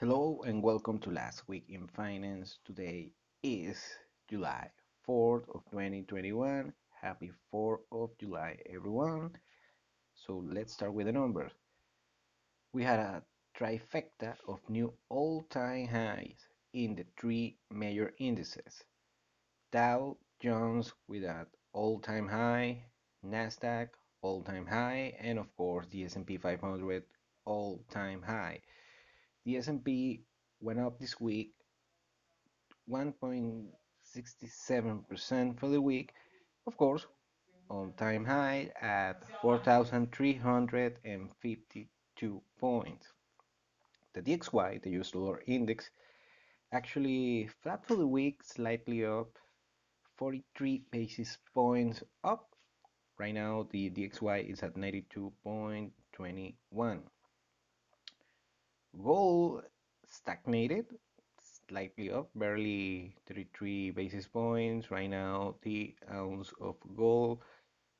Hello and welcome to Last Week in Finance. Today is July 4th of 2021. Happy 4th of July, everyone. So let's start with the numbers. We had a trifecta of new all-time highs in the three major indices. Dow Jones with an all-time high, Nasdaq all-time high, and of course the S&P 500 all-time high. The S&P went up this week 1.67% for the week, of course, on time high at 4,352 points. The DXY, the US dollar index, actually flat for the week, slightly up, 43 basis points up. Right now, the DXY is at 92.21. Gold stagnated, slightly up, barely 33 basis points. Right now, the ounce of gold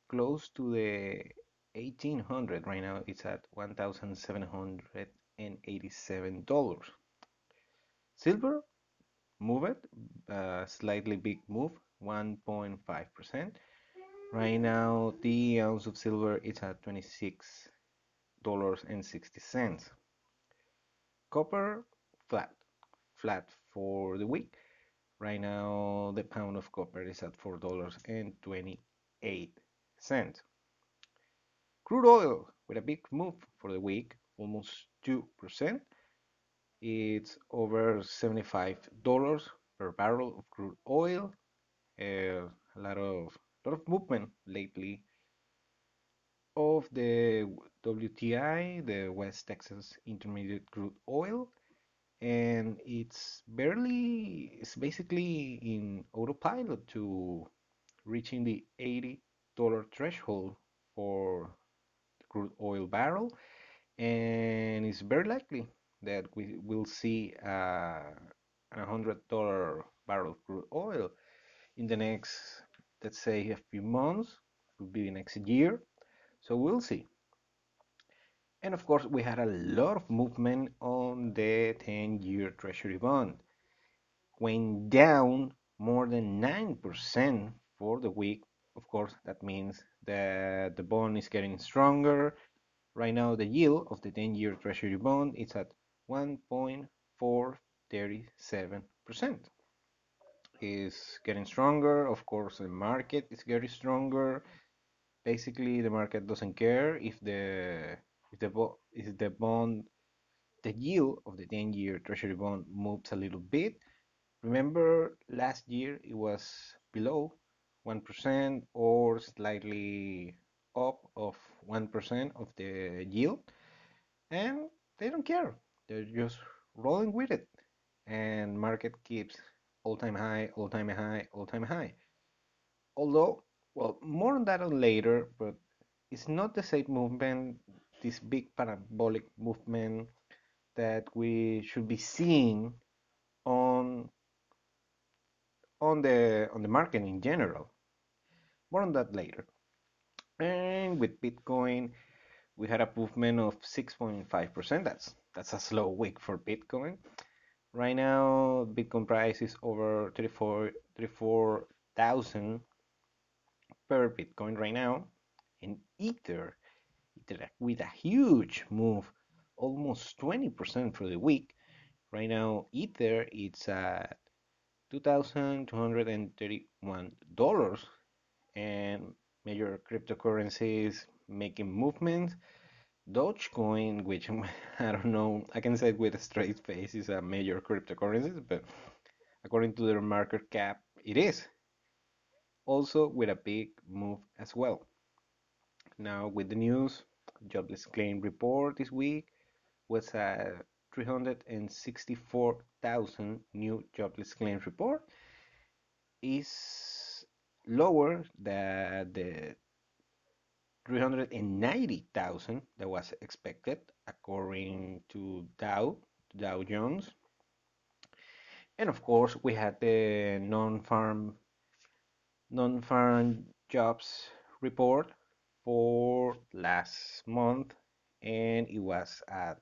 close to the 1800. Right now, it's at 1,787 dollars. Silver moved, uh, slightly big move, 1.5%. Right now, the ounce of silver is at 26 dollars and 60 cents. Copper flat, flat for the week. Right now, the pound of copper is at four dollars and twenty-eight cents. Crude oil with a big move for the week, almost two percent. It's over seventy-five dollars per barrel of crude oil. Uh, a lot of lot of movement lately of the WTI, the West Texas Intermediate Crude Oil, and it's barely, it's basically in autopilot to reaching the $80 threshold for crude oil barrel, and it's very likely that we will see uh, a $100 barrel of crude oil in the next, let's say, a few months, could be the next year. So we'll see. And of course, we had a lot of movement on the 10 year Treasury bond. Went down more than 9% for the week. Of course, that means that the bond is getting stronger. Right now, the yield of the 10 year Treasury bond is at 1.437%. Is getting stronger. Of course, the market is getting stronger. Basically, the market doesn't care if the if the, if the bond, the yield of the 10 year treasury bond moves a little bit. Remember last year it was below 1% or slightly up of 1% of the yield and they don't care. They're just rolling with it and market keeps all-time high, all-time high, all-time high. Although, well, more on that later, but it's not the same movement this big parabolic movement that we should be seeing on on the on the market in general. More on that later. And with Bitcoin, we had a movement of 6.5%. That's that's a slow week for Bitcoin. Right now, Bitcoin price is over 34 34,000 per Bitcoin right now. And Ether with a huge move, almost 20% for the week. Right now, Ether it's at $2,231 and major cryptocurrencies making movements. Dogecoin, which I don't know, I can say with a straight face is a major cryptocurrency, but according to their market cap, it is. Also with a big move as well. Now with the news, jobless claim report this week was a 364,000 new jobless claims report is lower than the 390,000 that was expected according to Dow Dow Jones and of course we had the non-farm non-farm jobs report for last month and it was at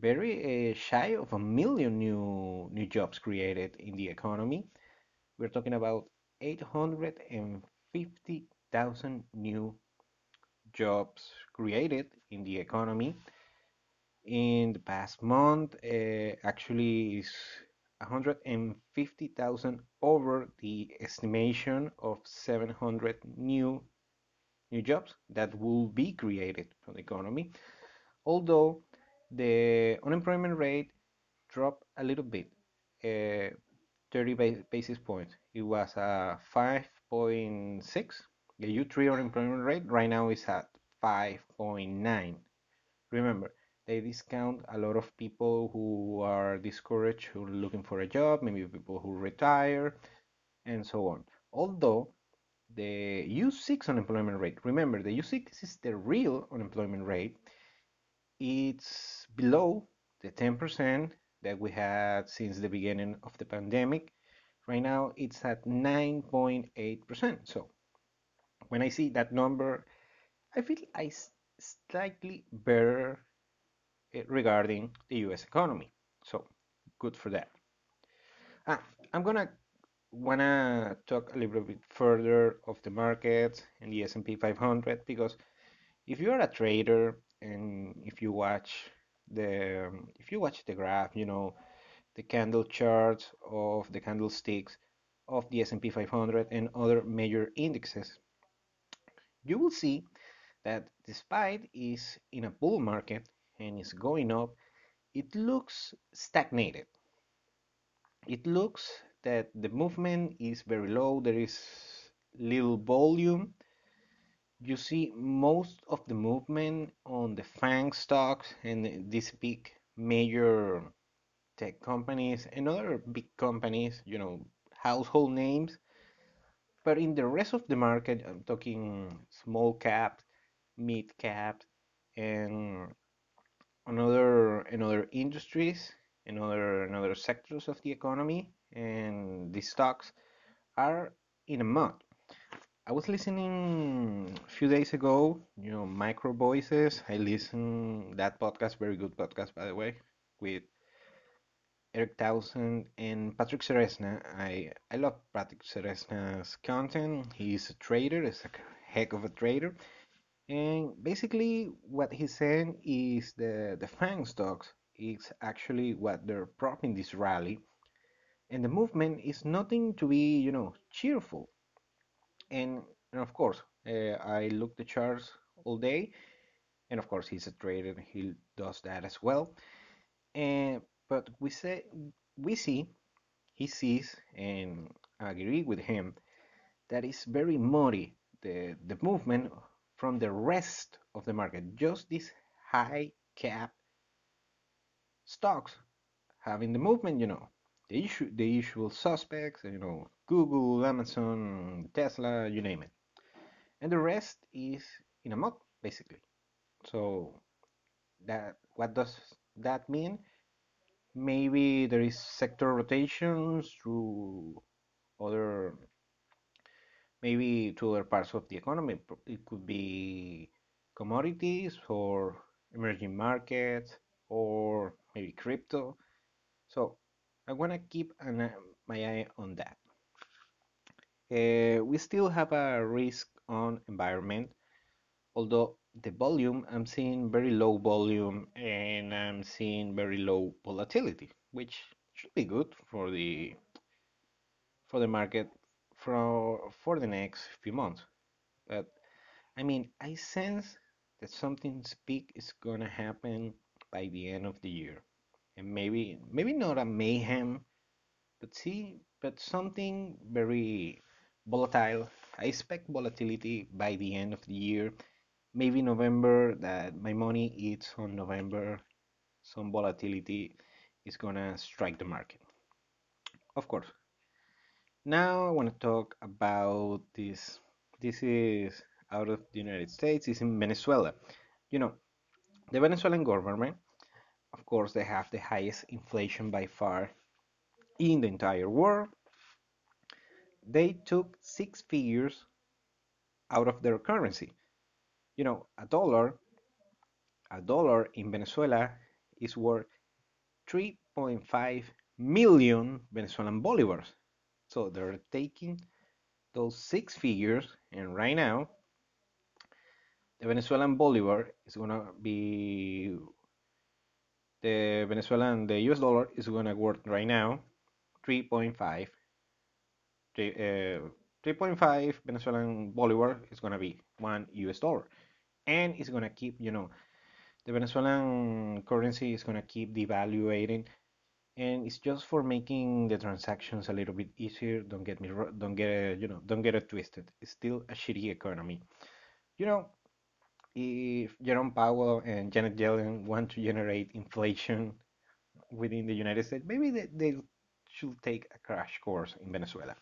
very uh, shy of a million new new jobs created in the economy. We're talking about 850,000 new jobs created in the economy in the past month. Uh, actually, is 150,000 over the estimation of 700 new new jobs that will be created from the economy. Although the unemployment rate dropped a little bit, uh, 30 basis points. It was a 5.6. The U3 unemployment rate right now is at 5.9. Remember, they discount a lot of people who are discouraged, who are looking for a job, maybe people who retire, and so on. Although the U6 unemployment rate, remember, the U6 is the real unemployment rate, it's below the 10% that we had since the beginning of the pandemic. Right now, it's at 9.8%. So when I see that number, I feel I slightly better regarding the US economy. So good for that. Ah, I'm gonna wanna talk a little bit further of the market and the S&P 500 because if you are a trader and if you watch the if you watch the graph, you know, the candle charts of the candlesticks of the S&P 500 and other major indexes, you will see that despite is in a bull market and is going up, it looks stagnated. It looks that the movement is very low. There is little volume you see most of the movement on the FANG stocks and these big major tech companies and other big companies, you know, household names. But in the rest of the market, I'm talking small cap, mid cap, and another another industries and other another sectors of the economy, and the stocks are in a mud. I was listening a few days ago, you know, MacroVoices. I listened that podcast, very good podcast by the way, with Erik Townsend and Patrick Ceresna. I I love Patrick Ceresna's content. He's a trader, he's a heck of a trader. And basically what he's saying is the the FANG stocks is actually what they're propping this rally. And the movement is nothing to be, you know, cheerful. And, and of course uh, I look the charts all day. And of course he's a trader he does that as well. And but we say we see he sees and I agree with him that is very muddy the the movement from the rest of the market. Just these high cap stocks having the movement you know. The issue the usual suspects you know google amazon tesla you name it. And the rest is in a mud basically. So that what does that mean? Maybe there is sector rotations through other maybe to other parts of the economy. It could be commodities or emerging markets or maybe crypto. So I want to keep an, my eye on that. Uh, we still have a risk on environment, although the volume, I'm seeing very low volume and I'm seeing very low volatility, which should be good for the for the market for for the next few months. But I mean, I sense that something big is gonna happen by the end of the year and maybe maybe not a mayhem, but see, but something very volatile. I expect volatility by the end of the year. Maybe November that my money is on November. Some volatility is gonna strike the market. Of course. Now I want to talk about this. This is out of the United States. It's in Venezuela. You know, the Venezuelan government of course, they have the highest inflation by far in the entire world. They took six figures out of their currency. You know, a dollar, a dollar in Venezuela is worth 3.5 million Venezuelan bolivars. So they're taking those six figures, and right now, the Venezuelan bolivar is gonna be the Venezuelan, the US dollar is gonna worth right now 3.5 uh, 3.5 Venezuelan bolivar is gonna be one US dollar, and it's gonna keep, you know, the Venezuelan currency is gonna keep devaluating, and it's just for making the transactions a little bit easier. Don't get me, don't get, you know, don't get it twisted. It's still a shitty economy. You know, if Jerome Powell and Janet Yellen want to generate inflation within the United States, maybe they, they should take a crash course in Venezuela.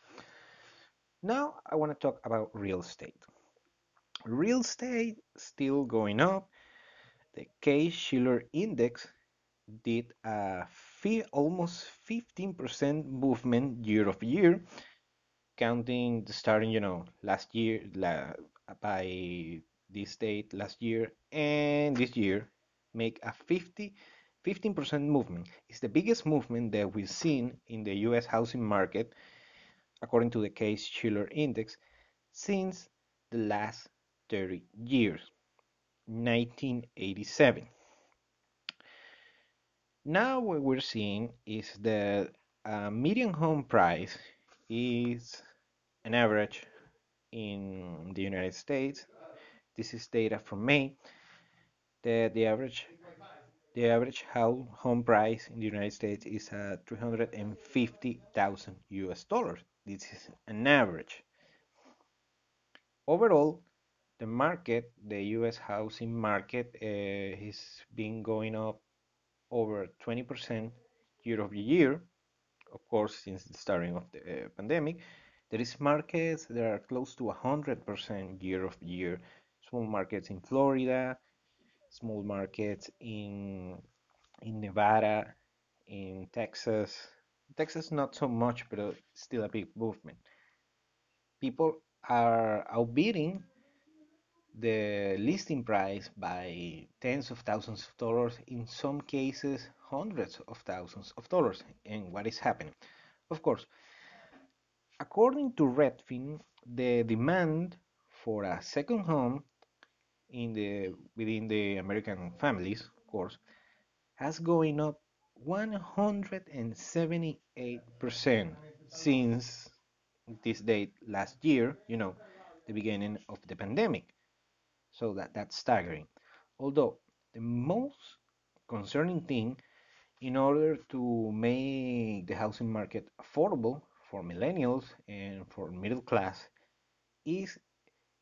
Now I want to talk about real estate. Real estate still going up. The Case-Shiller index did a almost 15% movement year of year, counting starting, you know, last year la, by this date last year and this year make a 50 15% movement. It's the biggest movement that we've seen in the US housing market according to the Case-Shiller index since the last 30 years 1987 now what we're seeing is that uh, median home price is an average in the United States this is data from May. The, the average the average home price in the United States is uh, 350,000 US dollars. This is an average. Overall, the market, the US housing market, uh, has been going up over 20% year over year, of course, since the starting of the uh, pandemic. There is markets that are close to 100% year over year small markets in Florida, small markets in in Nevada, in Texas. Texas not so much, but still a big movement. People are outbidding the listing price by tens of thousands of dollars, in some cases hundreds of thousands of dollars. And what is happening? Of course, according to Redfin, the demand for a second home in the within the American families, of course, has going up 178% since this date last year, you know, the beginning of the pandemic. So that that's staggering. Although the most concerning thing in order to make the housing market affordable for millennials and for middle class is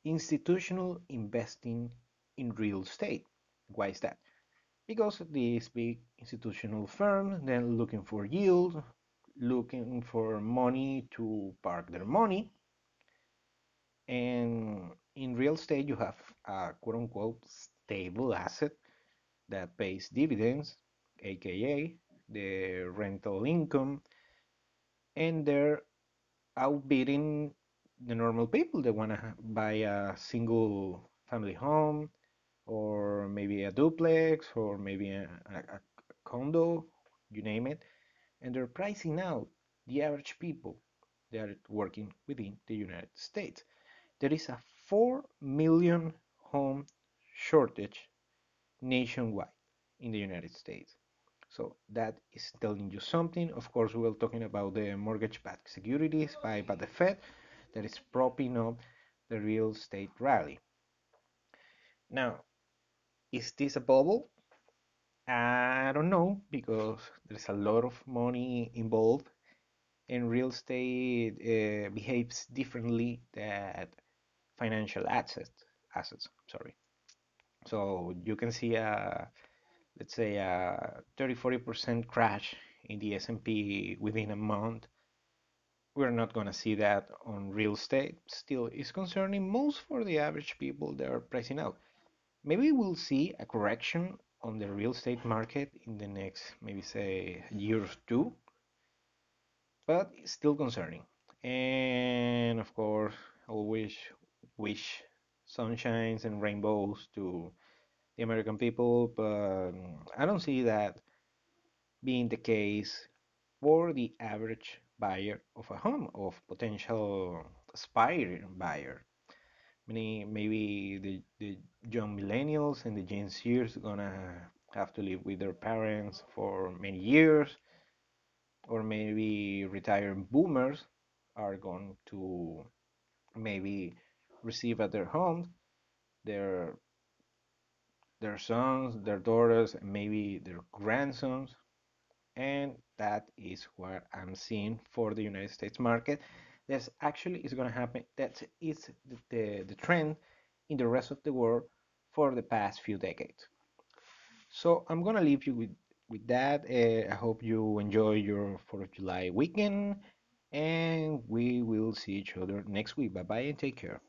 institutional investing in real estate. Why is that? Because these big institutional firms then looking for yield, looking for money to park their money. And in real estate, you have a quote unquote stable asset that pays dividends, aka the rental income, and they're outbidding the normal people that want to buy a single family home or maybe a duplex or maybe a, a, a condo, you name it, and they're pricing out the average people that are working within the United States. There is a 4 million home shortage nationwide in the United States. So that is telling you something. Of course, we're talking about the mortgage-backed securities by, by the Fed that is propping up the real estate rally. Now, is this a bubble? I don't know because there's a lot of money involved and real estate uh, behaves differently than financial assets assets sorry. So you can see a let's say a 30 40% crash in the S&P within a month. We're not going to see that on real estate. Still is concerning most for the average people that are pricing out. Maybe we'll see a correction on the real estate market in the next maybe say year or two but still concerning. And of course always wish sunshines and rainbows to the American people, but I don't see that being the case for the average buyer of a home, of potential aspiring buyer. Many, maybe the, the young millennials and the Gen Zers gonna have to live with their parents for many years, or maybe retired boomers are going to maybe receive at their homes their their sons, their daughters, and maybe their grandsons and that is what I'm seeing for the United States market. That's actually is going to happen. That is the, the, the trend in the rest of the world for the past few decades. So I'm going to leave you with, with that. Uh, I hope you enjoy your 4th of July weekend, and we will see each other next week. Bye bye and take care.